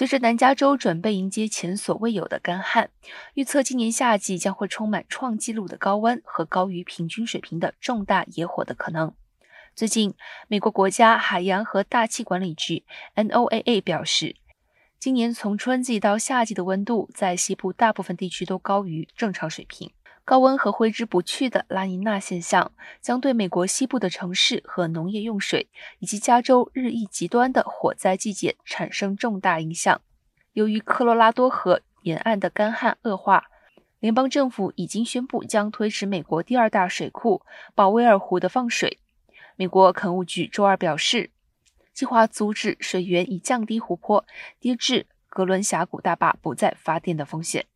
随着南加州准备迎接前所未有的干旱，预测今年夏季将会充满创纪录的高温和高于平均水平的重大野火的可能。最近，美国国家海洋和大气管理局 （NOAA） 表示，今年从春季到夏季的温度在西部大部分地区都高于正常水平。高温和挥之不去的拉尼娜现象将对美国西部的城市和农业用水，以及加州日益极端的火灾季节产生重大影响。由于科罗拉多河沿岸的干旱恶化，联邦政府已经宣布将推迟美国第二大水库保威尔湖的放水。美国垦务局周二表示，计划阻止水源以降低湖泊跌至格伦峡谷大坝不再发电的风险。